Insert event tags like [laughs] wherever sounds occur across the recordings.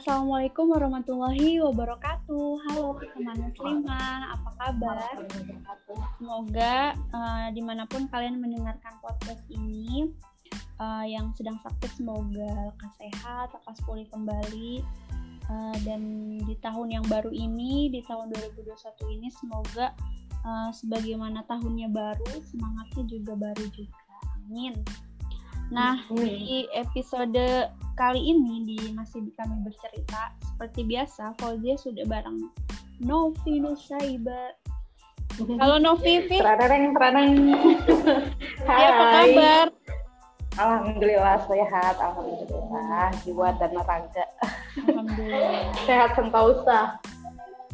Assalamualaikum warahmatullahi wabarakatuh. Halo teman muslimah, apa kabar? Semoga uh, di mana pun kalian mendengarkan podcast ini, uh, yang sedang sakit semoga lekas sehat, lekas pulih kembali. Uh, dan di tahun yang baru ini, di tahun 2021 ini, semoga uh, sebagaimana tahunnya baru, semangatnya juga baru juga. Amin. Nah, di episode kali ini di masih di kami bercerita seperti biasa Fauzia sudah bareng Novi Nusaiba. Halo Novi, Teradeng, teradeng. [laughs] Hai. Ya, apa kabar? Alhamdulillah sehat, alhamdulillah jiwa dan raga. Alhamdulillah. [laughs] sehat sentausa.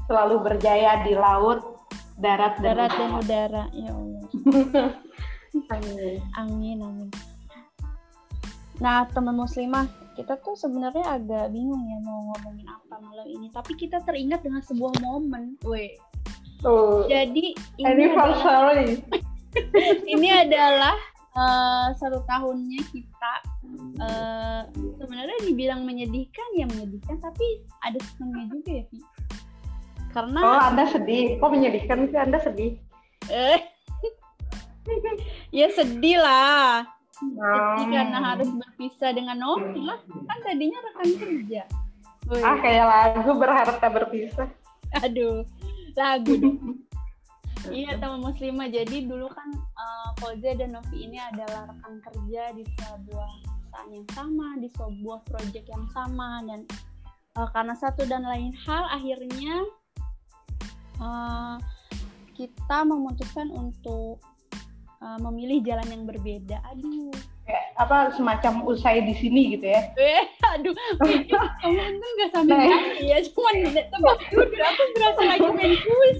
Selalu berjaya di laut, darat, dan darat dan udara. Ya Allah. [laughs] amin. Amin, amin. Nah, teman muslimah, kita tuh sebenarnya agak bingung ya mau ngomongin apa malam ini. Tapi kita teringat dengan sebuah momen, weh. Tuh. Jadi ini adalah, [laughs] ini adalah uh, satu tahunnya kita. Uh, sebenarnya dibilang menyedihkan ya menyedihkan, tapi ada senangnya juga ya, Vi. Karena Oh, Anda sedih. Kok menyedihkan sih Anda sedih? eh [laughs] ya sedih lah. Jadi Hmm. karena harus berpisah dengan Novi lah, kan tadinya rekan kerja. Wih, Ah, kayak lagu berharap tak berpisah. aduh, lagu dong. [laughs] iya teman muslimah, jadi dulu kan uh, dan Novi ini adalah rekan kerja di sebuah perusahaan yang sama, di sebuah proyek yang sama, dan uh, karena satu dan lain hal akhirnya uh, kita memutuskan untuk uh, memilih jalan yang berbeda. Aduh, Kayak apa semacam usai di sini gitu ya. Eh, aduh, kamu untung nggak sambil Nah. nyanyi ya, cuman tebak dulu, aku berasa lagi main kuis.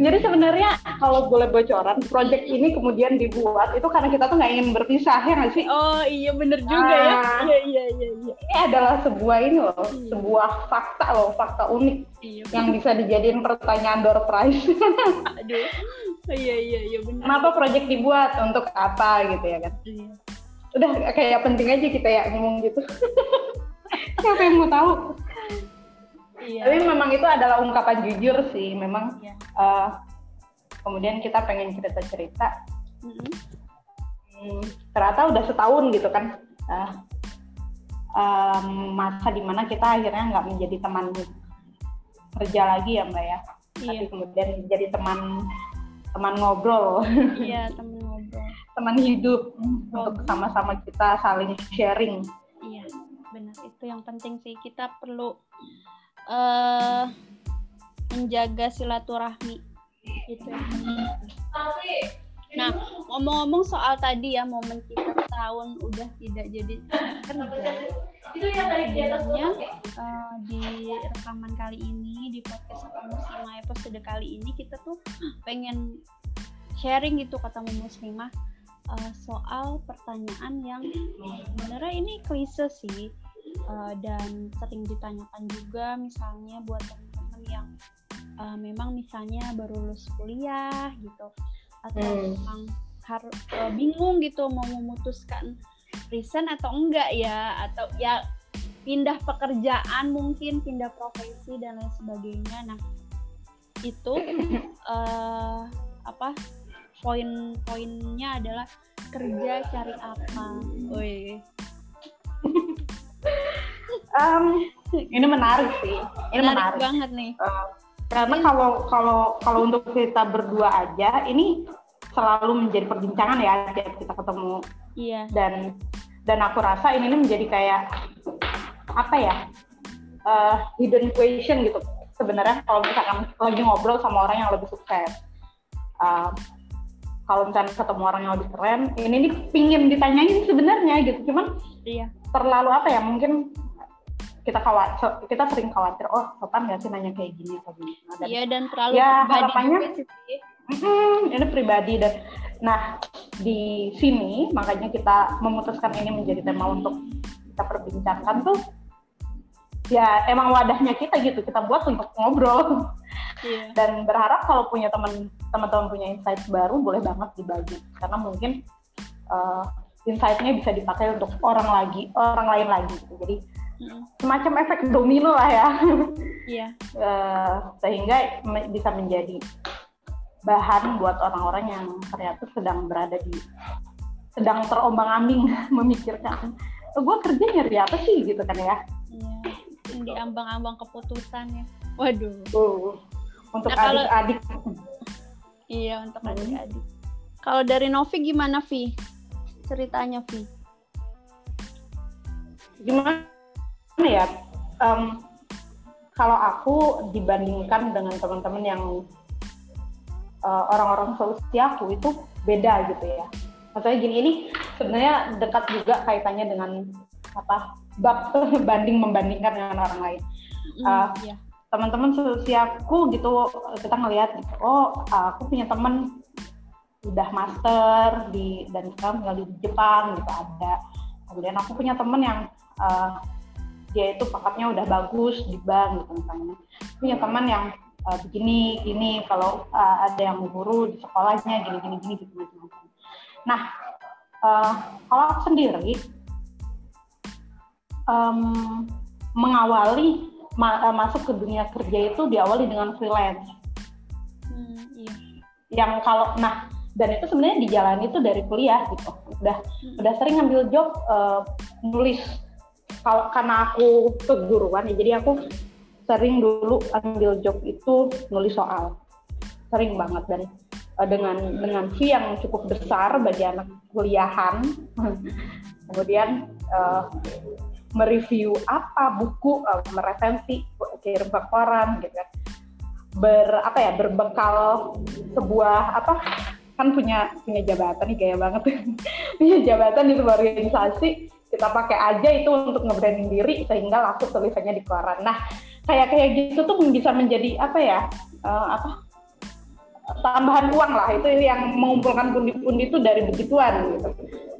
Jadi sebenarnya kalau boleh bocoran, project ini kemudian dibuat itu karena kita tuh nggak ingin berpisah ya nggak sih? Oh iya bener juga ya, Ah. iya iya iya iya. Ini adalah sebuah ini loh, Iya. sebuah fakta loh, fakta unik Iya, yang bisa dijadiin pertanyaan door prize. [laughs] aduh, iya iya iya bener. Kenapa project dibuat? Untuk apa gitu ya kan? Iya. Udah kayak penting aja kita ya ngomong gitu. [laughs] Siapa yang mau tahu? Iya. Tapi memang itu adalah ungkapan jujur sih, memang Iya. eh, kemudian kita pengen cerita-cerita Mm-mm. Hmm, ternyata udah setahun gitu kan uh, um, masa di mana kita akhirnya nggak menjadi teman kerja lagi ya mbak ya Iya, tapi kemudian jadi teman teman ngobrol. Iya temen ngobrol. teman hidup untuk sama-sama kita saling sharing. Iya, benar. Itu yang penting sih. Kita perlu eh menjaga silaturahmi. Itu yang penting. Nah, ngomong-ngomong soal tadi ya momen kita setahun udah tidak jadi kerja. Sebenarnya eh, di rekaman kali ini di podcast Kata Muslimah episode kali ini kita tuh pengen sharing gitu kata muslimah eh, soal pertanyaan yang sebenarnya ini klise sih eh, dan sering ditanyakan juga misalnya buat teman-teman yang eh, memang misalnya baru lulus kuliah gitu atau Hmm. memang harus bingung gitu mau memutuskan resign atau enggak ya atau ya pindah pekerjaan mungkin pindah profesi dan lain sebagainya nah itu [coughs] eh, apa poin-poinnya adalah kerja cari apa Woi. Um, [laughs] ini menarik sih ini menarik menarik, banget nih Uh, karena kalau kalau kalau untuk kita berdua aja ini selalu menjadi perbincangan ya tiap kita ketemu. Iya. Dan dan aku rasa ini menjadi kayak apa ya uh, hidden question gitu. Sebenarnya kalau misalkan lagi ngobrol sama orang yang lebih sukses Uh, kalau misalnya ketemu orang yang lebih keren ini nih pingin ditanyain sebenarnya gitu. Cuman iya. terlalu apa ya mungkin kita khawatir kita sering khawatir oh sopan nggak sih nanya kayak gini atau gini? Dan iya dan terlalu Ya, harapannya- sih Pi. Mm, ini pribadi dan nah di sini makanya kita memutuskan ini menjadi tema untuk kita perbincangkan tuh ya emang wadahnya kita gitu kita buat untuk ngobrol iya [laughs] dan berharap kalau punya teman teman-teman punya insight baru boleh banget dibagi karena mungkin uh, insight-nya bisa dipakai untuk orang lagi orang lain lagi gitu. jadi semacam efek domino lah ya. Iya. uh, [laughs] sehingga bisa menjadi bahan buat orang-orang yang ternyata sedang berada di sedang terombang-ambing [laughs] memikirkan oh, gue kerja nyari apa sih? Gitu kan ya. Iya di ambang-ambang keputusan ya. Waduh. Uh, untuk nah, adik-adik. Iya untuk hmm. adik-adik. Kalau dari Novi gimana Vi? Ceritanya Vi. Gimana ya? Um, kalau aku dibandingkan dengan teman-teman yang uh, orang-orang solusi aku itu beda gitu ya. Maksudnya gini ini sebenarnya dekat juga kaitannya dengan apa bab [laughs] banding membandingkan dengan orang lain. Uh, yeah. Teman-teman solusi aku gitu kita ngelihat gitu, oh aku punya teman udah master di dan sekarang tinggal di Jepang gitu ada. Kemudian aku punya teman yang uh, dia itu pakatnya udah bagus di bank gitu misalnya. Punya teman yang uh, begini gini kalau uh, ada yang guru di sekolahnya gini gini gini gitu macam-macam. Nah uh, kalau aku sendiri um, mengawali ma masuk ke dunia kerja itu diawali dengan freelance. Hmm, iya. Yang kalau nah dan itu sebenarnya dijalani itu dari kuliah gitu. Udah hmm. udah sering ngambil job uh, nulis kalau karena aku keguruan ya jadi aku sering dulu ambil job itu nulis soal. Sering banget dan uh, dengan dengan fee yang cukup besar bagi anak kuliahan. [laughs] Kemudian uh, mereview apa buku uh, meresensi kirim koran gitu kan. Ber apa ya berbekal sebuah apa kan punya punya jabatan nih gaya banget. [laughs] Punya jabatan di sebuah organisasi kita pakai aja itu untuk nge-branding diri sehingga laku tulisannya di koran. Nah kayak kayak gitu tuh bisa menjadi apa ya uh, apa tambahan uang lah. Itu yang mengumpulkan pundi-pundi itu dari begituan gitu.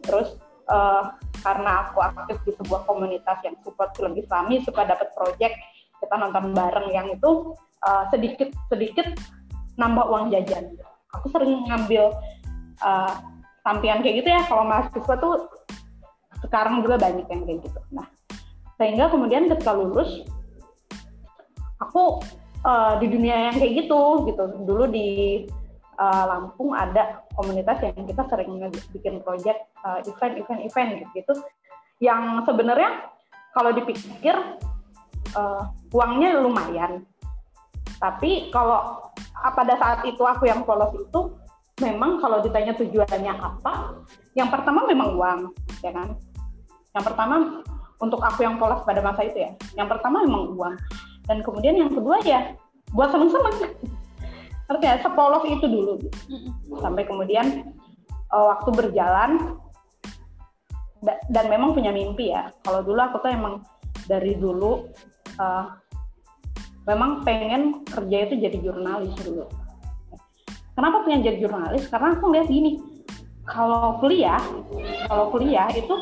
Terus uh, karena aku aktif di sebuah komunitas yang support film Islami suka dapat project kita nonton bareng yang itu uh, sedikit sedikit nambah uang jajan. Aku sering ngambil uh, sampian kayak gitu ya. Kalau mahasiswa tuh sekarang juga banyak yang kayak gitu. Nah sehingga kemudian ketika lulus aku uh, di dunia yang kayak gitu gitu. Dulu di uh, Lampung ada komunitas yang kita sering bikin project uh, event event event gitu, gitu. Yang sebenarnya kalau dipikir uh, uangnya lumayan. Tapi kalau pada saat itu aku yang polos itu memang kalau ditanya tujuannya apa yang pertama memang uang ya kan? Yang pertama untuk aku yang polos pada masa itu ya. Yang pertama memang uang dan kemudian yang kedua ya buat seneng-seneng artinya sepolos itu dulu. Gitu. sampai kemudian uh, waktu berjalan da dan memang punya mimpi ya. Kalau dulu aku tuh emang dari dulu uh, memang pengen kerja itu jadi jurnalis dulu. Kenapa pengen jadi jurnalis? Karena aku lihat gini kalau kuliah kalau kuliah itu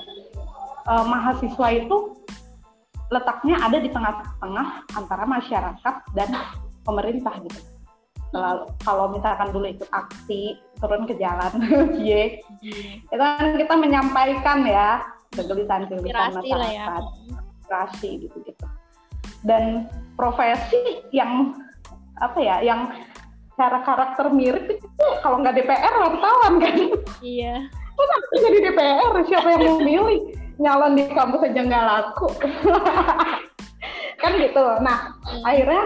uh, mahasiswa itu letaknya ada di tengah-tengah antara masyarakat dan pemerintah gitu. Lalu kalau misalkan dulu ikut aksi turun ke jalan, [laughs] ye, itu kan kita menyampaikan ya kegelisahan-kegelisahan ya. masyarakat, aspirasi ya. gitu gitu. Dan profesi yang apa ya, yang cara karakter mirip itu kalau nggak DPR wartawan kan? Iya. Terus jadi DPR siapa yang mau milih? [laughs] nyalon di kampus aja nggak laku. [laughs] Kan gitu. Nah hmm. akhirnya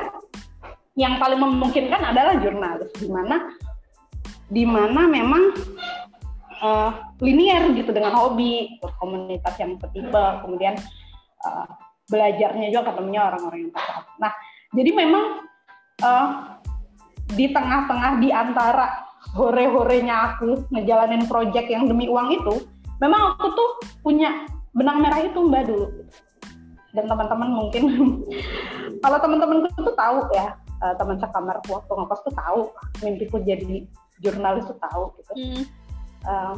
yang paling memungkinkan adalah jurnalis di mana di mana memang uh, linier gitu dengan hobi komunitas yang setipe kemudian uh, belajarnya juga ketemunya orang-orang yang tepat nah jadi memang uh, di tengah-tengah di antara hore-horenya aku ngejalanin project yang demi uang itu memang aku tuh punya benang merah itu mbak dulu. Dan teman-teman mungkin [laughs] kalau teman-teman tuh tahu ya uh, teman sekamar waktu ngekos tuh tahu mimpiku jadi jurnalis tuh tahu gitu. Hmm. uh,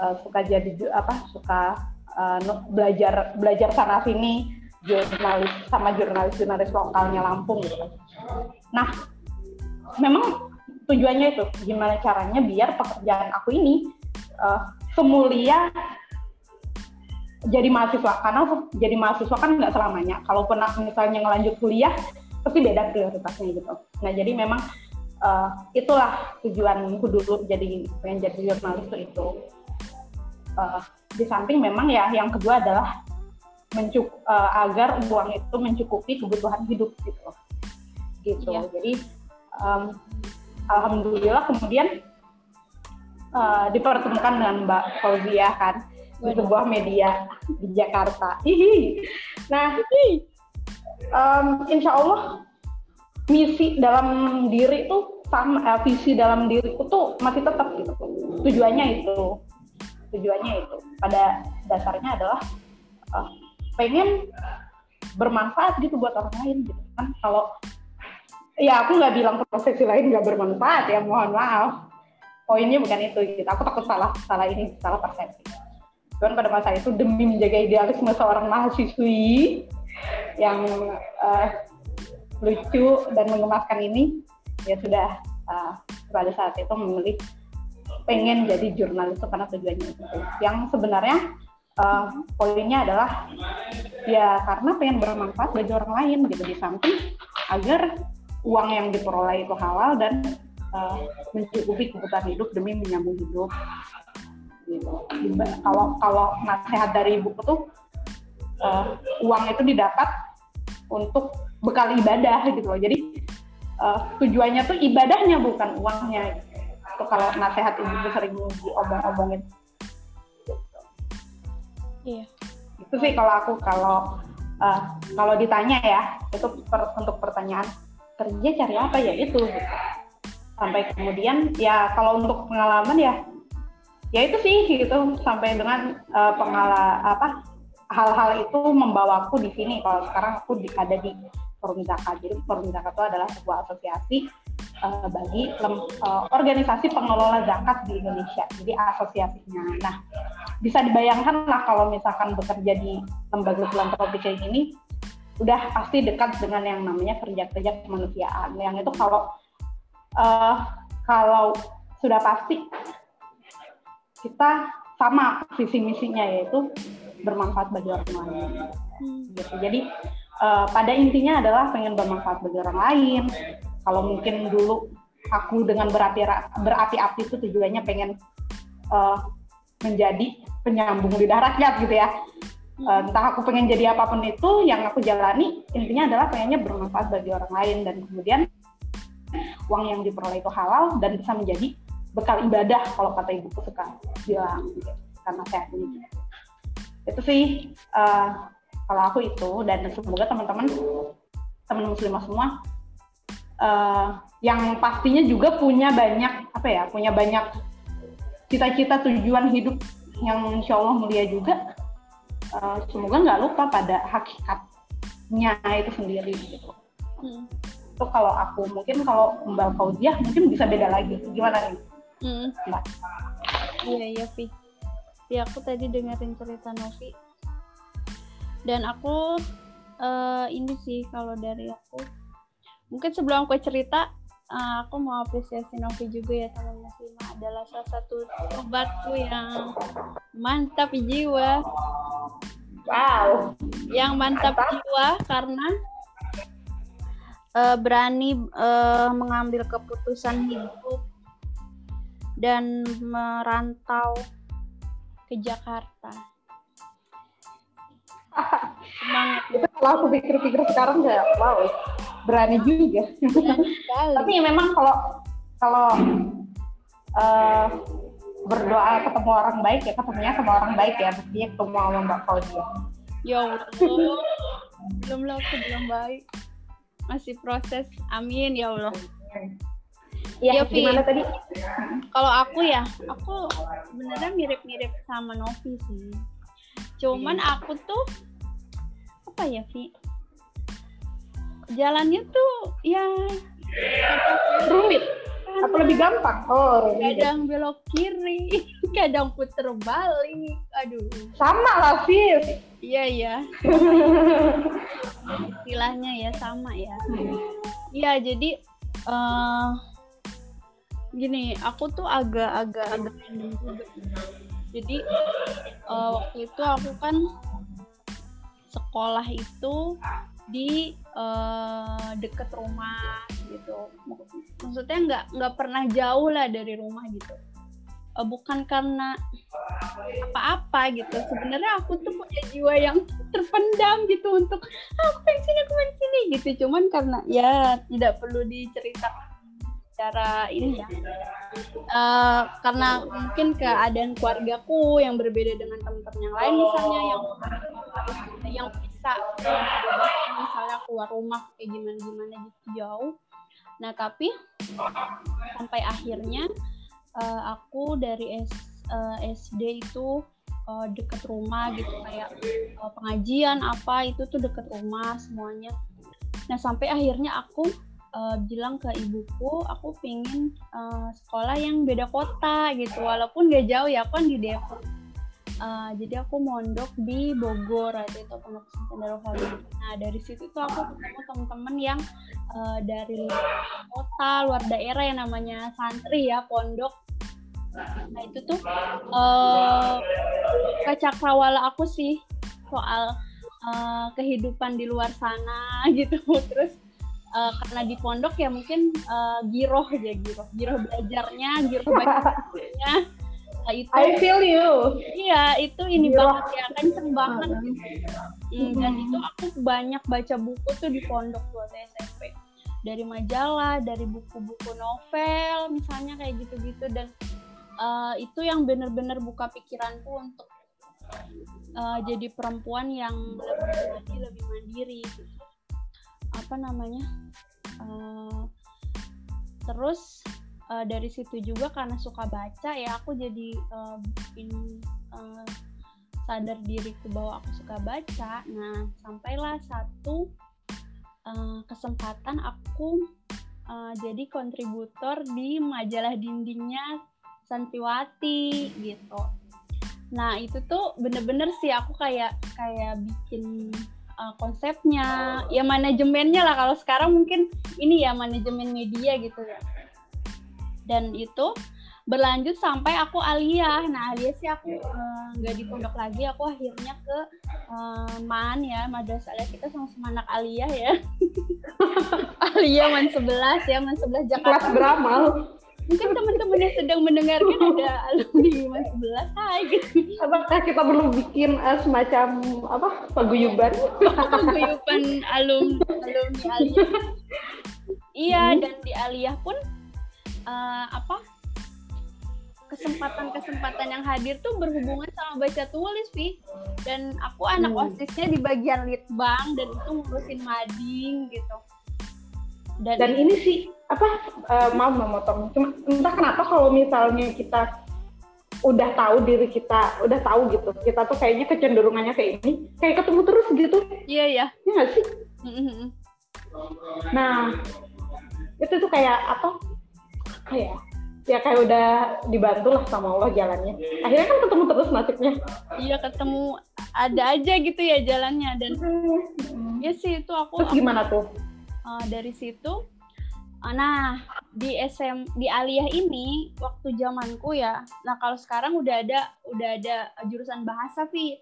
uh, suka jadi apa suka uh, belajar belajar sana sini jurnalis sama jurnalis jurnalis lokalnya Lampung gitu. Nah memang tujuannya itu gimana caranya biar pekerjaan aku ini uh, semulia jadi mahasiswa. Karena jadi mahasiswa kan nggak selamanya. Kalau pernah misalnya ngelanjut kuliah pasti beda prioritasnya gitu. Nah jadi memang uh, itulah tujuanku dulu jadi pengen jadi jurnalis itu itu. Uh, di samping memang ya yang kedua adalah mencuk uh, agar uang itu mencukupi kebutuhan hidup gitu. Gitu. Iya. jadi um, alhamdulillah kemudian uh, dipertemukan dengan Mbak Fauzia kan di sebuah media di Jakarta. Hihi. Nah, um, insya Allah misi dalam diri itu sama, uh, visi dalam diriku tuh masih tetap gitu. Tujuannya itu, tujuannya itu. Pada dasarnya adalah uh, pengen bermanfaat gitu buat orang lain gitu kan. Kalau ya aku nggak bilang profesi lain nggak bermanfaat ya mohon maaf poinnya bukan itu gitu aku takut salah salah ini salah persepsi Cuman pada masa itu demi menjaga idealisme seorang mahasiswi yang uh, lucu dan mengemaskan ini, ya sudah uh, pada saat itu memilih pengen jadi jurnalis itu karena tujuannya itu. Yang sebenarnya uh, poinnya adalah ya karena pengen bermanfaat bagi orang lain gitu di samping agar uang yang diperoleh itu halal dan uh, mencukupi kebutuhan hidup demi menyambung hidup gitu. Kalau kalau nasihat dari ibuku tuh uh, uang itu didapat untuk bekal ibadah gitu loh. Jadi uh, tujuannya tuh ibadahnya bukan uangnya. Itu kalau nasihat ibu sering diomong-omongin. Iya. Itu sih kalau aku kalau uh, kalau ditanya ya itu per, untuk pertanyaan kerja cari apa ya itu gitu. sampai kemudian ya kalau untuk pengalaman ya ya itu sih gitu. Sampai dengan uh, pengala apa hal-hal itu membawaku di sini. Kalau sekarang aku di, ada di Forum Zakat jadi Forum Zakat itu adalah sebuah asosiasi uh, bagi lem, uh, organisasi pengelola zakat di Indonesia. Jadi asosiasinya. Nah bisa dibayangkan lah kalau misalkan bekerja di lembaga filantropi kayak gini udah pasti dekat dengan yang namanya kerja-kerja kemanusiaan. Yang itu kalau uh, kalau sudah pasti kita sama visi misinya yaitu bermanfaat bagi orang lain. Hmm. Gitu. Jadi uh, pada intinya adalah pengen bermanfaat bagi orang lain. Kalau mungkin dulu aku dengan berapi berapi-api itu tujuannya pengen uh, menjadi penyambung lidah rakyat gitu ya. Uh, entah aku pengen jadi apa pun itu yang aku jalani intinya adalah pengennya bermanfaat bagi orang lain dan kemudian uang yang diperoleh itu halal dan bisa menjadi bekal ibadah kalau kata ibuku suka bilang gitu, karena sehat ini itu sih uh, kalau aku itu dan semoga teman-teman teman muslimah semua uh, yang pastinya juga punya banyak apa ya punya banyak cita-cita tujuan hidup yang insya Allah mulia juga uh, semoga nggak lupa pada hakikatnya itu sendiri gitu. Hmm. itu kalau aku mungkin kalau Mbak Fauziah mungkin bisa beda lagi. Gimana nih Hmm. Iya iya Vi. Ya aku tadi dengerin cerita Novi. Dan aku uh, ini sih kalau dari aku mungkin sebelum aku cerita uh, aku mau apresiasi Novi juga ya teman muslimah adalah salah satu sobatku yang mantap jiwa. Wow. Yang mantap, mantap. jiwa karena uh, berani uh, mengambil keputusan hidup dan merantau ke Jakarta. Semangat. Itu kalau aku pikir-pikir sekarang ya wow, berani juga. Tapi memang kalau kalau uh, berdoa ketemu orang baik ya ketemunya sama orang baik ya, mestinya ketemu sama Mbak Claudia. Ya Allah, belum lah, belum baik. Masih proses, amin ya Allah. Iya, ya, gimana tadi? Kalau aku ya, aku sebenarnya mirip-mirip sama Novi sih. Cuman hmm. aku tuh apa ya, Vi? Jalannya tuh ya rumit. Apa lebih gampang? Oh, kadang belok kiri, [laughs] kadang puter balik. Aduh. Sama lah, Fir. Iya, iya. [laughs] Istilahnya ya sama ya. Iya, jadi uh, gini aku tuh agak-agak agak juga jadi uh, waktu itu aku kan sekolah itu di uh, deket rumah gitu. Maksudnya nggak nggak pernah jauh lah dari rumah gitu. Uh, bukan karena apa-apa gitu. Sebenarnya aku tuh punya jiwa yang terpendam gitu untuk ah, aku pengen sini aku pengen sini gitu. Cuman karena ya tidak perlu diceritakan secara ini ya? Uh, karena mungkin keadaan keluargaku yang berbeda dengan teman-teman yang lain misalnya yang yang bisa misalnya keluar rumah kayak gimana gimana gitu jauh. Nah tapi sampai akhirnya uh, aku dari S, uh, eh, SD itu uh, deket rumah gitu kayak uh, pengajian apa itu tuh deket rumah semuanya. Nah sampai akhirnya aku uh, bilang ke ibuku aku pingin uh, sekolah yang beda kota gitu walaupun gak jauh ya kan di Depok uh, jadi aku mondok di Bogor atau itu pondok pesantren Nah dari situ tuh aku ketemu teman-teman yang uh, dari kota, luar daerah yang namanya santri ya pondok. Nah itu tuh uh, kecakrawala aku sih soal uh, kehidupan di luar sana [laughs] gitu. Terus uh, karena di pondok ya mungkin uh, giroh aja giroh, giroh belajarnya, giroh bacanya [laughs] Nah, itu I feel you. Iya, itu ini yeah. banget ya, kenceng banget gitu. Dan itu aku banyak baca buku tuh di pondok waktu SMP. Dari majalah, dari buku-buku novel, misalnya kayak gitu-gitu dan uh, itu yang bener-bener buka pikiranku untuk uh, jadi perempuan yang lebih lebih mandiri gitu. Apa namanya? Uh, terus uh, dari situ juga karena suka baca ya aku jadi uh, uh, sadar diriku bahwa aku suka baca nah sampailah satu uh, kesempatan aku uh, jadi kontributor di majalah dindingnya Santiwati gitu nah itu tuh bener-bener sih aku kayak kayak bikin uh, konsepnya ya manajemennya lah. Kalau sekarang mungkin ini ya manajemen media gitu ya. Dan itu berlanjut sampai aku aliyah. Nah aliyah sih aku eh, nggak uh, di pondok lagi. Aku akhirnya ke uh, man ya madrasah aliyah. Kita sama-sama anak aliyah ya. [laughs] Aliyah man 11 ya man 11 Jakarta. Kelas beramal mungkin teman-teman yang sedang mendengarkan ada alumni man 11 hai. Gitu apakah kita perlu bikin uh, semacam apa paguyuban? Paguyuban alum alumni aliyah. Iya hmm. dan di aliyah pun uh, apa kesempatan-kesempatan yang hadir tuh berhubungan sama baca tulis Vi dan aku anak hmm. osisnya di bagian litbang dan itu ngurusin mading gitu. Dan, dan ini sih apa uh, mau memotong cuma entah kenapa kalau misalnya kita udah tahu diri kita udah tahu gitu kita tuh kayaknya kecenderungannya kayak ini kayak ketemu terus gitu. Iya iya. Iya nggak sih? Mm-hmm. nah itu tuh kayak apa? Ya ya kayak udah dibantu lah sama Allah jalannya. Akhirnya kan ketemu terus nasibnya. Iya ketemu ada aja gitu ya jalannya dan hmm. ya sih itu aku terus gimana tuh? Uh, dari situ nah di SM di aliyah ini waktu zamanku ya nah kalau sekarang udah ada udah ada jurusan bahasa Vi.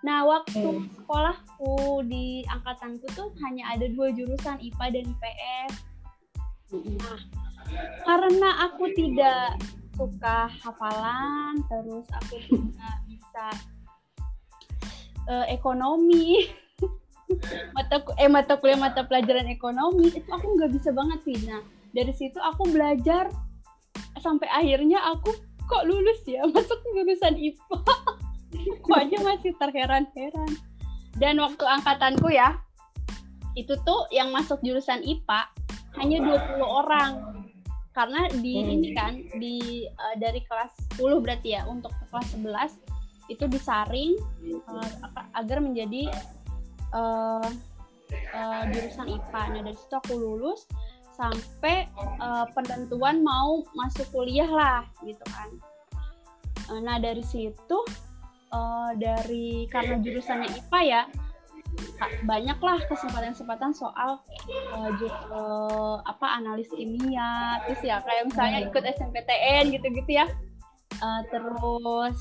Nah waktu hmm. sekolahku di angkatanku tuh hanya ada dua jurusan IPA dan IPS nah karena aku tidak suka hafalan terus aku tidak bisa uh, ekonomi mata eh mata kuliah mata pelajaran ekonomi itu aku nggak bisa banget sih nah dari situ aku belajar sampai akhirnya aku kok lulus ya? [laughs] Masuk jurusan IPA aku [laughs] aja masih terheran-heran. Dan waktu angkatanku ya itu tuh yang masuk jurusan IPA hanya 20 orang. Karena di hmm. ini kan di uh, dari kelas 10 berarti ya untuk kelas 11 itu disaring uh, agar menjadi uh, uh, jurusan IPA. Nah dari situ aku lulus sampai uh, penentuan mau masuk kuliah lah gitu kan. Uh, nah dari situ uh, dari karena jurusannya IPA ya banyaklah kesempatan-kesempatan soal uh, uh, apa analis kimia terus ya kayak misalnya ikut SNPTN gitu-gitu ya uh, terus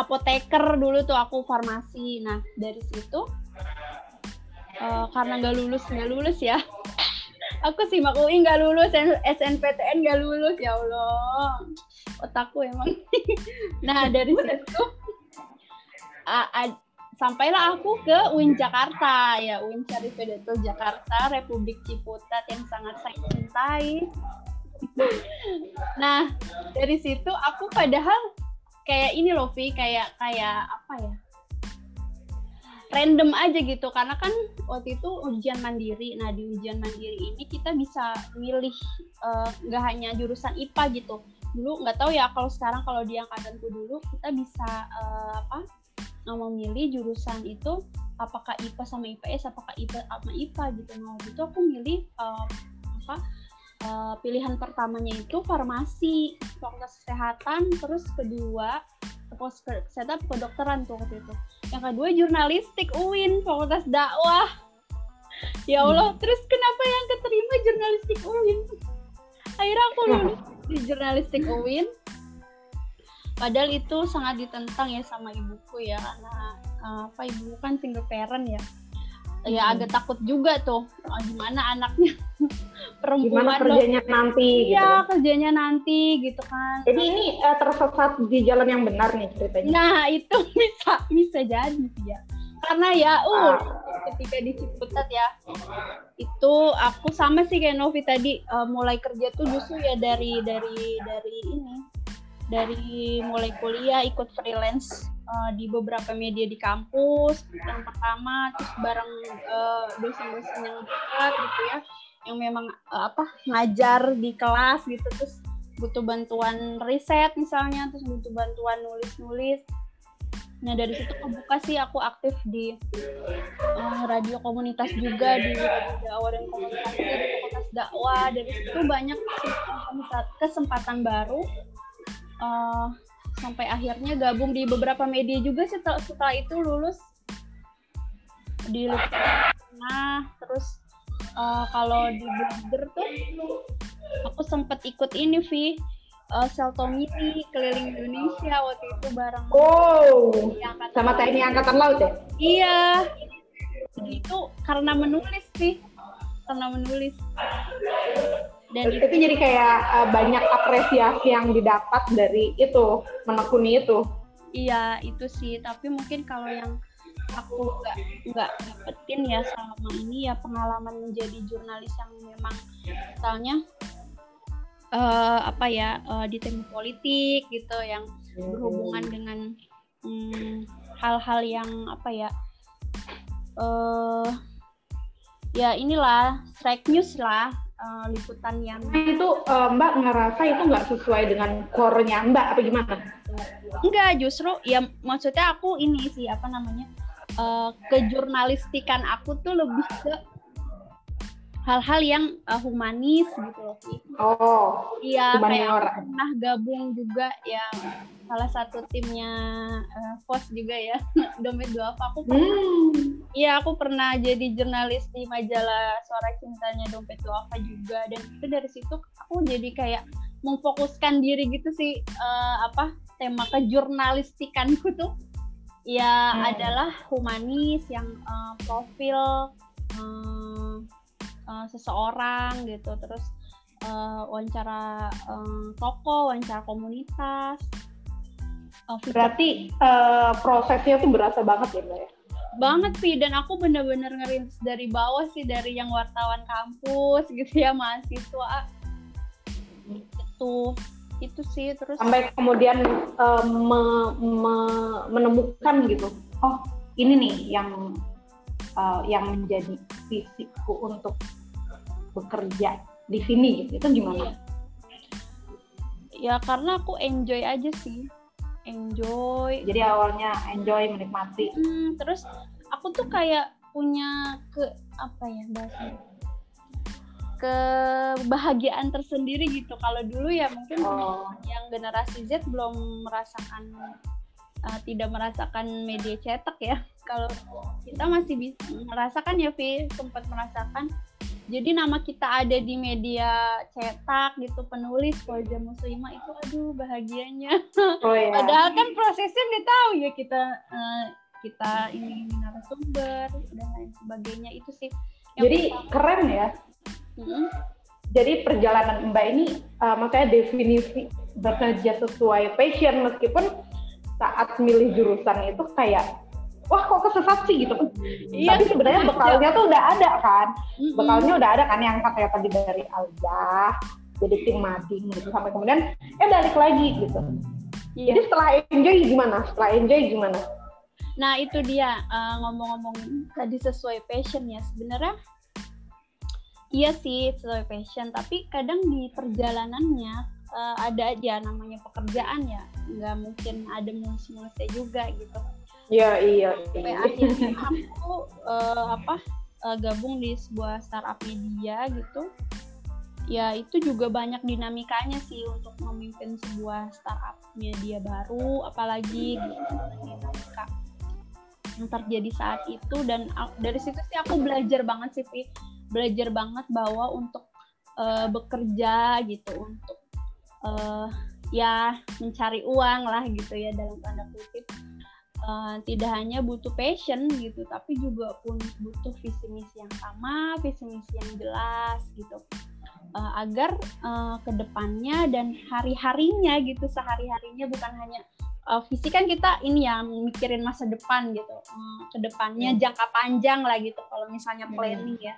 apoteker dulu tuh aku farmasi. Nah dari situ uh, karena nggak lulus nggak lulus ya. [laughs] Aku simak UI nggak lulus SNPTN nggak lulus ya Allah. Otakku emang. [laughs] Nah dari situ uh, uh, sampailah aku ke UIN Jakarta. Ya UIN Syarif Hidayatullah Jakarta Republik Ciputat yang sangat saya cintai. [laughs] Nah dari situ aku padahal kayak ini loh Vi kayak kayak apa ya? Random aja gitu karena kan waktu itu ujian mandiri. Nah di ujian mandiri ini kita bisa milih eh, nggak uh, hanya jurusan IPA gitu. Dulu nggak tahu ya kalau sekarang kalau di angkatanku dulu kita bisa uh, apa memilih jurusan itu apakah IPA sama IPS apakah IPA sama IPA gitu. Nah waktu itu aku milih uh, apa uh, pilihan pertamanya itu farmasi fakultas kesehatan terus kedua pos kesehatan kedokteran tuh waktu itu. Yang kedua jurnalistik UIN fakultas dakwah. Ya Allah hmm. terus kenapa yang keterima jurnalistik UIN? Akhirnya aku lulus di jurnalistik UIN. Padahal itu sangat ditentang ya sama ibuku ya karena uh, apa ibu kan single parent ya ya hmm. agak takut juga tuh oh, gimana anaknya [laughs] perempuan gimana kerjanya loh. nanti gitu iya gitu. kerjanya nanti gitu kan jadi ini uh, tersesat di jalan yang benar nih ceritanya nah itu [laughs] bisa bisa jadi ya karena ya uh ah. ketika di Ciputat ya itu aku sama sih kayak Novi tadi uh, mulai kerja tuh justru ya dari dari dari ini dari mulai kuliah ikut freelance uh, di beberapa media di kampus yang pertama terus bareng uh, dosen-dosen yang dekat gitu ya yang memang uh, apa ngajar di kelas gitu terus butuh bantuan riset misalnya terus butuh bantuan nulis-nulis. Nah dari situ kebuka sih aku aktif di uh, radio komunitas juga di dakwah dan komunitas di komunitas dakwah. Dari situ banyak kesempatan, kesempatan baru uh, sampai akhirnya gabung di beberapa media juga setelah, setelah itu lulus di nah terus uh, kalau di blogger tuh aku sempat ikut ini Vi uh, Seltomiri keliling Indonesia waktu itu bareng. Oh sama TNI Angkatan Laut ya? Iya. Itu karena menulis sih karena menulis dan itu, itu jadi kayak uh, banyak apresiasi yang didapat dari itu menekuni itu. Iya itu sih. Tapi mungkin kalau yang aku nggak nggak dapetin ya selama ini ya pengalaman menjadi jurnalis yang memang misalnya uh, apa ya uh, di tim politik gitu yang berhubungan dengan hmm, hal-hal hmm, yang apa ya uh, ya inilah strike news lah uh, liputan yang nah, itu uh, Mbak ngerasa itu nggak sesuai dengan core-nya Mbak apa gimana? Enggak, justru ya maksudnya aku ini sih apa namanya uh, kejurnalistikan aku tuh lebih ke hal-hal yang uh, humanis gitu loh Oh. Iya, kayak pernah gabung juga ya salah satu timnya uh, Fos juga ya, [laughs] Dompet Dua apa aku pernah. Hmm. Iya, hmm. aku pernah jadi jurnalis di majalah Suara Cintanya Dompet Dua apa juga dan itu dari situ aku jadi kayak memfokuskan diri gitu sih uh, apa tema kejurnalistikanku tuh ya hmm. adalah humanis yang uh, profil uh, uh, seseorang gitu. Terus uh, wawancara uh, toko wawancara komunitas. Uh, berarti uh, prosesnya tuh berasa banget ya mbak ya? Banget sih dan aku bener-bener ngerintis dari bawah sih dari yang wartawan kampus [laughs] gitu ya mahasiswa. Itu itu sih terus sampai kemudian uh, me, me, menemukan gitu oh ini nih yang uh, yang menjadi fisikku untuk bekerja di sini gitu. Itu gimana? Ya karena aku enjoy aja sih. Enjoy. Jadi awalnya enjoy menikmati. Hmm, terus aku tuh kayak punya ke apa ya bahasanya kebahagiaan tersendiri gitu. Kalau dulu ya mungkin oh. yang generasi Z belum merasakan uh, tidak merasakan media cetak ya. Kalau kita masih bisa merasakan ya Vi sempat merasakan jadi nama kita ada di media cetak gitu penulis keluarga muslimah itu aduh bahagianya oh, iya. padahal kan prosesnya nggak tahu ya kita uh, kita ini, ini narasumber dan lain sebagainya itu sih jadi pertama. keren ya hmm. jadi perjalanan mbak ini uh, makanya definisi bekerja sesuai passion meskipun saat milih jurusan itu kayak wah kok kesesat sih gitu. Iya, tapi sebenarnya bekalnya tuh udah ada kan. Mm-hmm. bekalnya udah ada kan yang kayak tadi dari Alja jadi tim mading gitu. Sampai kemudian eh balik lagi gitu. Iya. jadi setelah enjoy gimana? Setelah enjoy gimana? Nah itu dia uh, ngomong-ngomong tadi sesuai passion ya. Sebenarnya iya sih sesuai passion. Tapi kadang di perjalanannya uh, ada aja namanya pekerjaan ya. Nggak mungkin ada mulus-mulusnya juga gitu Iya iya. Sampai akhirnya aku uh, apa uh, gabung di sebuah startup media gitu. Ya itu juga banyak dinamikanya sih untuk memimpin sebuah startup media baru, apalagi dinamika yang terjadi saat itu dan dari situ sih aku belajar banget sih Pi. belajar banget bahwa untuk uh, bekerja gitu untuk uh, ya mencari uang lah gitu ya dalam tanda kutip uh, tidak hanya butuh passion gitu tapi juga pun butuh visi misi yang sama visi misi yang jelas gitu uh, agar uh, ke depannya dan hari harinya gitu sehari harinya bukan hanya uh, visi kan kita ini ya mikirin masa depan gitu uh, ke depannya hmm. jangka panjang lah gitu kalau misalnya hmm. planning ya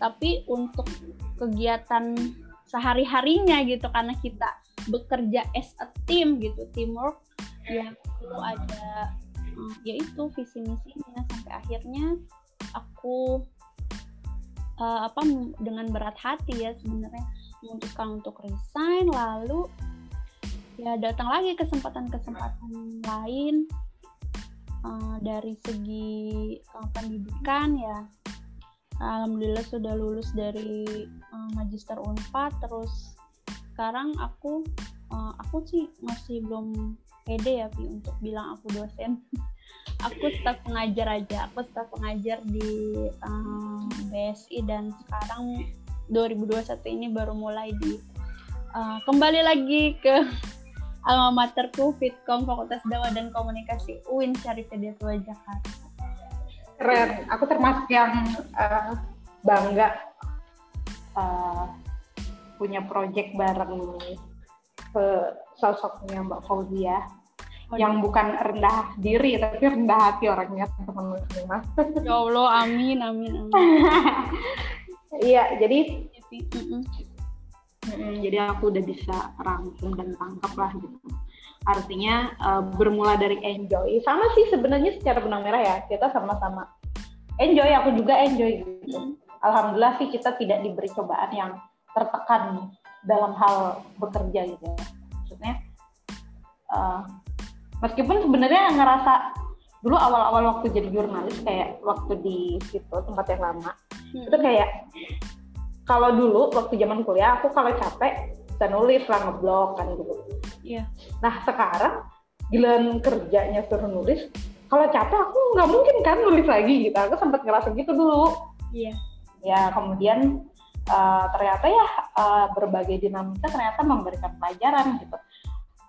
tapi untuk kegiatan sehari harinya gitu karena kita bekerja as a team gitu teamwork ya perlu ada uh, yaitu visi misinya sampai akhirnya aku uh, apa dengan berat hati ya sebenarnya memutuskan untuk resign lalu ya datang lagi kesempatan-kesempatan lain uh, dari segi uh, pendidikan ya. Alhamdulillah sudah lulus dari uh, magister unpad terus sekarang aku uh, aku sih masih belum pede ya Pi untuk bilang aku dosen. [laughs] Aku staf pengajar aja. Aku staf pengajar di um, eh, BSI dan sekarang 2021 ini baru mulai di uh, kembali lagi ke [laughs] alma materku Fitkom Fakultas Dakwah dan Komunikasi UIN Syarif Tua Jakarta. Keren. Aku termasuk yang uh, bangga uh, punya project bareng ke sosoknya Mbak Fauzia oh, yang iya. bukan rendah diri tapi rendah hati orangnya teman muslimah. [laughs] Ya Allah, amin amin amin. Iya, jadi mm -mm, jadi aku udah bisa rangkum dan tangkap lah gitu. Artinya uh, bermula dari enjoy. Sama sih sebenarnya secara benang merah ya, kita sama-sama enjoy, aku juga enjoy gitu. Alhamdulillah sih kita tidak diberi cobaan yang tertekan dalam hal bekerja gitu ya. Uh, meskipun sebenarnya ngerasa dulu awal-awal waktu jadi jurnalis kayak waktu di situ tempat yang lama hmm. itu kayak kalau dulu waktu zaman kuliah aku kalau capek bisa nulis lah ngeblok kan gitu. Iya. Yeah. Nah sekarang giliran kerjanya suruh nulis, kalau capek aku nggak mungkin kan nulis lagi gitu. Aku sempat ngerasa gitu dulu. Iya. Yeah. Ya kemudian uh, ternyata ya uh, berbagai dinamika ternyata memberikan pelajaran gitu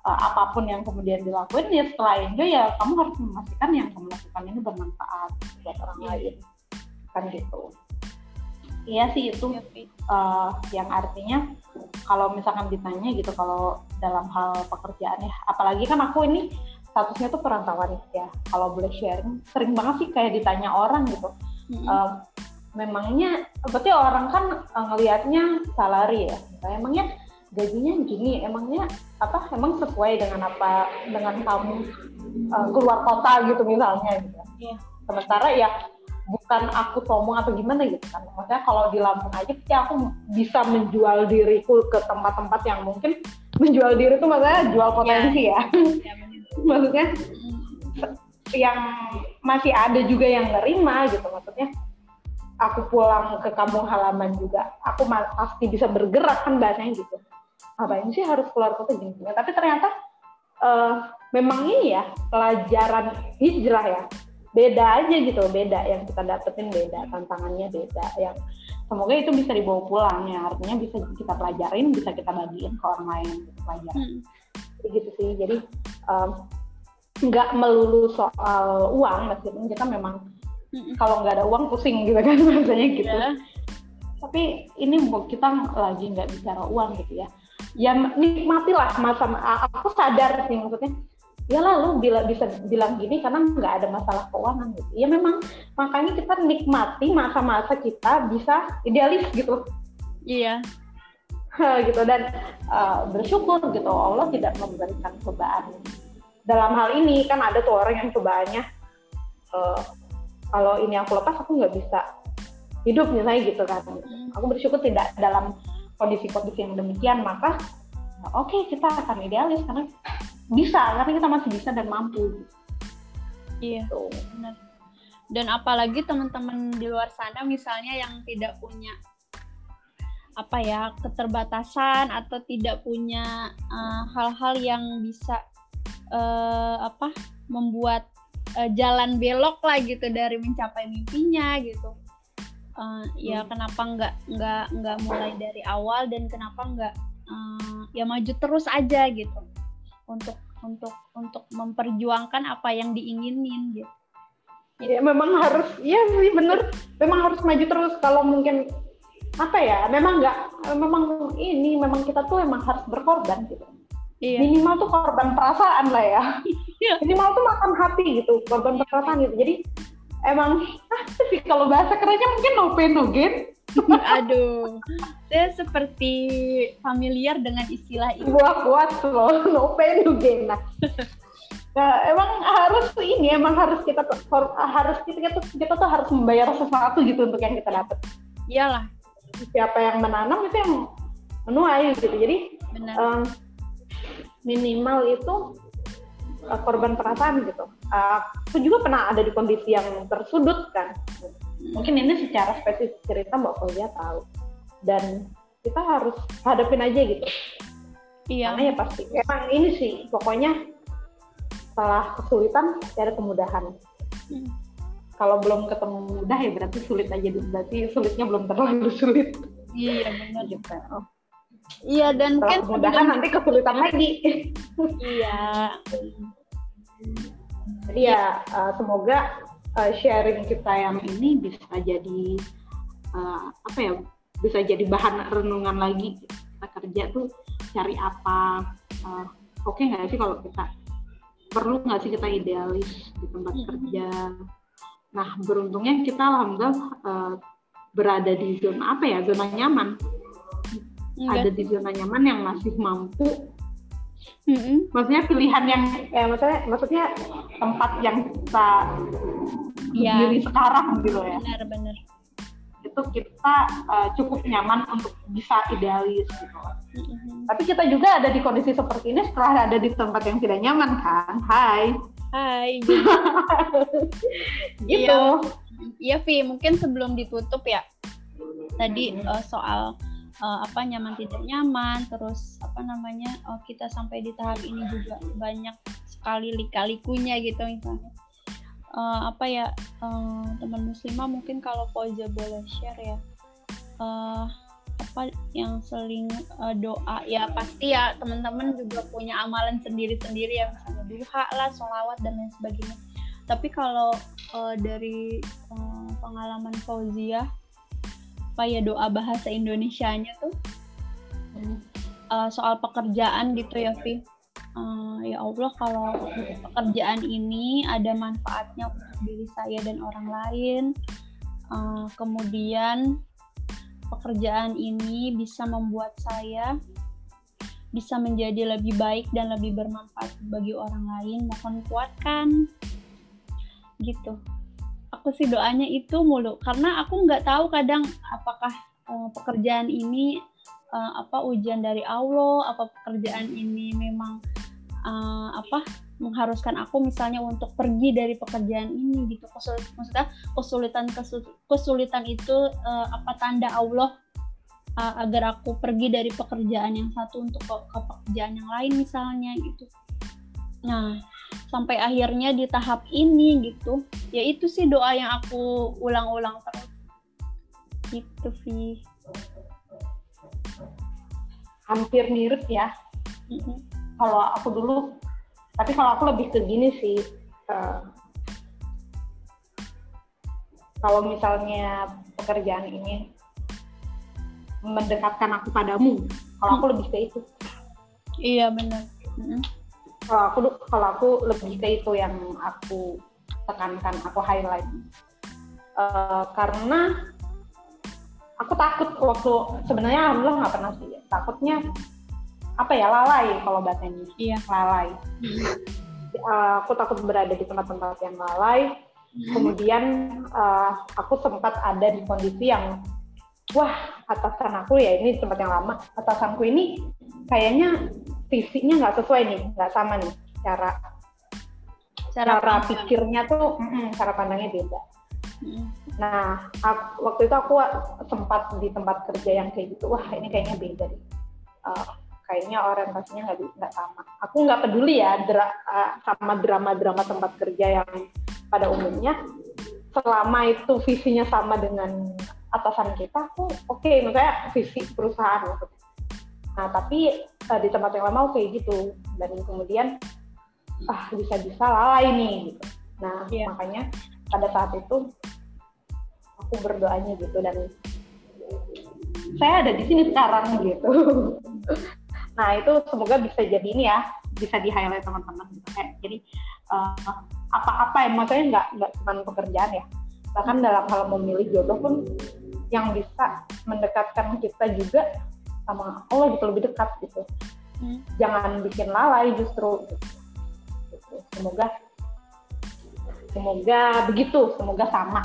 uh, apa pun yang kemudian dilakuin ya setelah enjoy ya kamu harus memastikan yang kamu lakukan ini bermanfaat buat orang yeah. lain. Kan gitu. Iya sih itu uh, yang artinya kalau misalkan ditanya gitu kalau dalam hal pekerjaan ya apalagi kan aku ini statusnya tuh perantauan ya. Kalau boleh sharing sering banget sih kayak ditanya orang gitu. Mm-hmm. uh, memangnya berarti orang kan uh, ngelihatnya salary ya? Emangnya gajinya gini emangnya apa emang sesuai dengan apa dengan kamu uh, keluar kota gitu misalnya gitu yeah. sementara ya bukan aku sombong atau gimana gitu kan maksudnya kalau di Lampung aja ya aku bisa menjual diriku ke tempat-tempat yang mungkin menjual diri itu maksudnya jual iya. potensi yeah. ya yeah, maksudnya yang masih ada juga yang nerima gitu maksudnya aku pulang ke kampung halaman juga aku pasti bisa bergerak kan bahasanya gitu ngapain sih harus keluar kota gini tapi ternyata uh, memang ini ya pelajaran hijrah ya. Beda aja gitu beda yang kita dapetin beda tantangannya beda yang semoga itu bisa dibawa pulang ya. Artinya bisa kita pelajarin bisa kita bagiin ke orang lain gitu pelajaran. Hmm. gitu sih. Jadi nggak um, melulu soal uang meskipun kita memang hmm. kalau nggak ada uang pusing gitu kan [laughs] rasanya gitu. Yeah. tapi ini kita lagi nggak bicara uang gitu ya ya nikmatilah masa aku sadar sih maksudnya. Ya lalu bila bisa bilang gini karena nggak ada masalah keuangan gitu. Ya memang makanya kita nikmati masa-masa kita bisa idealis gitu. Iya. Gitu. Dan uh, bersyukur gitu Allah tidak memberikan cobaan. Dalam hal ini kan ada tuh orang yang cobaannya uh, kalau ini aku lepas aku nggak bisa hidup misalnya gitu kan. Hmm. aku bersyukur tidak dalam kondisi-kondisi yang demikian maka oke okay, kita akan idealis karena bisa karena kita masih bisa dan mampu iya so. Gitu. benar dan apalagi teman-teman di luar sana misalnya yang tidak punya apa ya keterbatasan atau tidak punya eh, hal-hal uh, yang bisa uh, apa membuat uh, jalan belok lah gitu dari mencapai mimpinya gitu uh, ya hmm. kenapa nggak nggak nggak mulai dari awal dan kenapa nggak uh, ya maju terus aja gitu untuk untuk untuk memperjuangkan apa yang diinginin gitu. Ya memang harus, iya sih bener, memang harus maju terus. Kalau mungkin apa ya, memang nggak, memang ini, memang kita tuh emang harus berkorban gitu. Iya. Minimal tuh korban perasaan lah ya. Iya. Minimal tuh makan hati gitu, korban perasaan gitu. Jadi emang, ah, sih kalau bahasa kerennya mungkin no pain no gain. [laughs] Aduh, saya seperti familiar dengan istilah itu. Kuat loh, no pain no gain. Nah, nah, emang harus ini, emang harus kita harus kita, kita, kita tuh harus membayar sesuatu gitu untuk yang kita dapat. Iyalah. Siapa yang menanam itu yang menuai gitu. Jadi Um, minimal itu uh, korban perasaan gitu. Uh, aku juga pernah ada di kondisi yang tersudut kan mungkin ini secara spesifik cerita mbak Fauzia tahu dan kita harus hadapin aja gitu iya karena ya pasti emang ini sih pokoknya setelah kesulitan ada kemudahan hmm. kalau belum ketemu mudah ya berarti sulit aja berarti sulitnya belum terlalu sulit iya benar juga gitu. oh. Iya dan setelah kan kemudahan nanti kesulitan lagi. Iya. Jadi ya uh, semoga uh, sharing kita yang ini bisa jadi uh, apa ya bisa jadi bahan renungan lagi. Kita kerja tuh cari apa uh, oke okay nggak sih kalau kita perlu nggak sih kita idealis di tempat hmm. kerja? Nah beruntungnya kita alhamdulillah uh, berada di zona apa ya zona nyaman Enggak. ada di zona nyaman yang masih mampu Mm-hmm. Maksudnya pilihan yang, ya maksudnya, maksudnya tempat yang kita ya. diri sekarang gitu ya. Benar-benar. Itu kita uh, cukup nyaman untuk bisa idealis gitu. Mm-hmm. Tapi kita juga ada di kondisi seperti ini setelah ada di tempat yang tidak nyaman kan. Hai. Hai. [laughs] gitu. Iya, iya Vi, mungkin sebelum ditutup ya. Tadi uh, soal uh, apa nyaman tidak nyaman terus apa namanya uh, kita sampai di tahap ini juga banyak sekali lika-likunya gitu misalnya. Uh, apa ya uh, teman muslimah mungkin kalau Fauza boleh share ya uh, apa yang seling uh, doa. Ya pasti ya teman-teman juga punya amalan sendiri-sendiri ya misalnya duha lah sholawat dan lain sebagainya. Tapi kalau uh, dari uh, pengalaman Fauzia apa ya doa bahasa Indonesianya tuh? Uh, soal pekerjaan gitu ya Vi uh, ya Allah kalau pekerjaan ini ada manfaatnya untuk diri saya dan orang lain uh, kemudian pekerjaan ini bisa membuat saya bisa menjadi lebih baik dan lebih bermanfaat bagi orang lain. Mohon kuatkan. Gitu aku sih doanya itu mulu. Karena aku nggak tahu kadang apakah uh, pekerjaan ini uh, apa ujian dari Allah apa pekerjaan ini memang uh, apa mengharuskan aku misalnya untuk pergi dari pekerjaan ini gitu. Kesulit, maksudnya kesulitan kesulitan itu uh, apa tanda Allah uh, agar aku pergi dari pekerjaan yang satu untuk ke, ke pekerjaan yang lain misalnya gitu. Nah sampai akhirnya di tahap ini gitu. Ya itu sih doa yang aku ulang-ulang terus. Gitu Vi hampir mirip ya. Mm-hmm. kalau aku dulu tapi kalau aku lebih ke gini sih uh, kalau misalnya pekerjaan ini mendekatkan aku padamu kalau aku lebih ke itu. Iya benar. Mm-hmm. Kalau aku kalau aku lebih ke itu yang aku tekankan aku highlight. Uh, karena aku takut waktu sebenarnya alhamdulillah nggak pernah sih. Takutnya apa ya lalai kalau bahasanya. Iya. Lalai. Uh, aku takut berada di tempat-tempat yang lalai. Hmm. kemudian uh, aku sempat ada di kondisi yang wah atasan aku ya ini tempat yang lama. Atasanku ini kayaknya visinya nggak sesuai nih nggak sama nih cara cara, cara pikirnya tuh mm, cara pandangnya beda Nah, aku, waktu itu aku sempat di tempat kerja yang kayak gitu, wah ini kayaknya beda deh. Uh, kayaknya orientasinya nggak nggak sama. Aku nggak peduli ya dra, uh, sama drama-drama tempat kerja yang pada umumnya, selama itu visinya sama dengan atasan kita, aku oke, okay, misalnya visi perusahaan. Gitu. Nah, tapi uh, di tempat yang lama kayak gitu, dan kemudian ah bisa-bisa lalai nih. Gitu. Nah, yeah. makanya pada saat itu aku berdoanya gitu dan saya ada di sini sekarang gitu. [laughs] nah itu semoga bisa jadi ini ya bisa di highlight teman-teman gitu. kayak jadi uh, apa-apa yang maksudnya nggak nggak cuma pekerjaan ya bahkan dalam hal memilih jodoh pun yang bisa mendekatkan kita juga sama Allah gitu lebih dekat gitu hmm. jangan bikin lalai justru gitu. semoga Semoga begitu, semoga sama.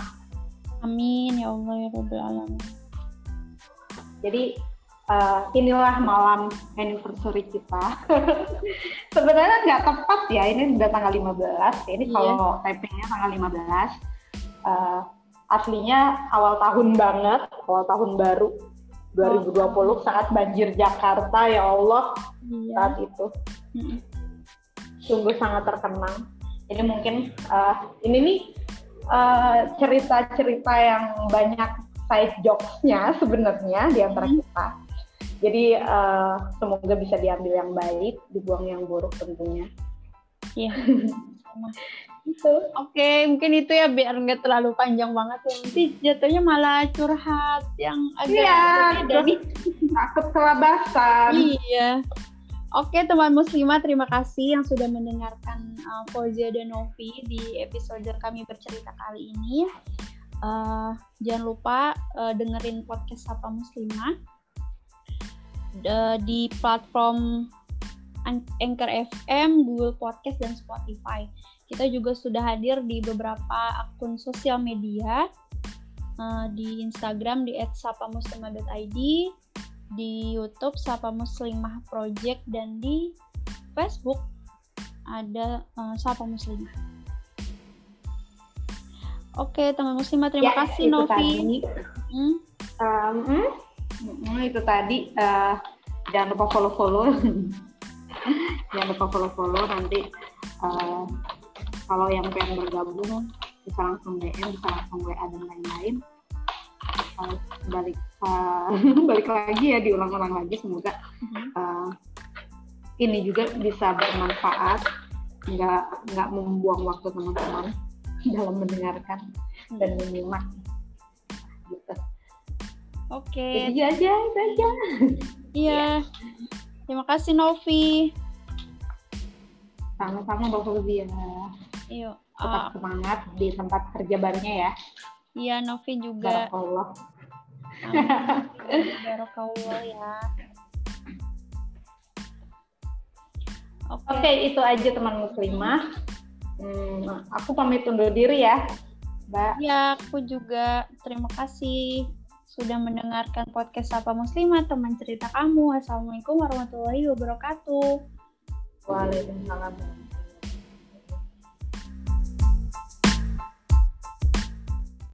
Amin ya Allah ya Rabbal Alamin. Jadi uh, inilah malam anniversary kita. [laughs] Sebenarnya nggak tepat ya, ini udah tanggal 15. Ini yeah. kalau typingnya tanggal 15. Uh, eh, aslinya awal tahun banget, awal tahun baru 2020 oh. saat banjir Jakarta ya Allah yeah. saat itu. Sungguh sangat terkenang jadi mungkin uh, ini nih uh, cerita-cerita yang banyak side jokes-nya [laughs] sebenarnya di antara hmm. kita. Jadi uh, semoga bisa diambil yang baik, dibuang yang buruk tentunya. Iya. [laughs] itu. Oke, okay, mungkin itu ya biar nggak terlalu panjang banget ya. Nanti jatuhnya malah curhat yang agak iya, dari takut kelabasan. Iya. Oke teman muslimah terima kasih yang sudah mendengarkan uh, Fauzia dan Novi di episode kami bercerita kali ini. Uh, jangan lupa uh, dengerin podcast Sapa Muslimah uh, di platform Anchor FM, Google Podcast dan Spotify. Kita juga sudah hadir di beberapa akun sosial media uh, di Instagram di @sapamuslimah.id, di YouTube Sapa Muslimah Project dan di Facebook ada uh, Sapa Muslimah. Oke, teman muslimah terima ya, kasih Novi. Hmm? Um, hmm? Hmm, itu tadi uh, jangan lupa follow-follow. [laughs] jangan lupa follow-follow nanti uh, kalau yang pengen bergabung bisa langsung DM, bisa langsung WA dan lain-lain. Uh, balik uh, [laughs] balik lagi ya diulang-ulang lagi semoga uh, ini juga bisa bermanfaat. Nggak nggak membuang waktu teman-teman [laughs] dalam mendengarkan dan menyimak. Gitu. Oke. Okay. jadi aja itu aja. Iya. [laughs] Terima kasih Novi. Sama-sama Mbak Fulvia Iya. Tetap uh, semangat di tempat kerja barunya ya. Iya, Novi juga. Allah. [laughs] Barakallah ya. Oke, okay. okay, itu aja teman muslimah. Hmm, aku pamit undur diri ya, Mbak. Ya, aku juga. Terima kasih sudah mendengarkan podcast Sapa Muslimah, teman cerita kamu. Assalamualaikum warahmatullahi wabarakatuh. Waalaikumsalam.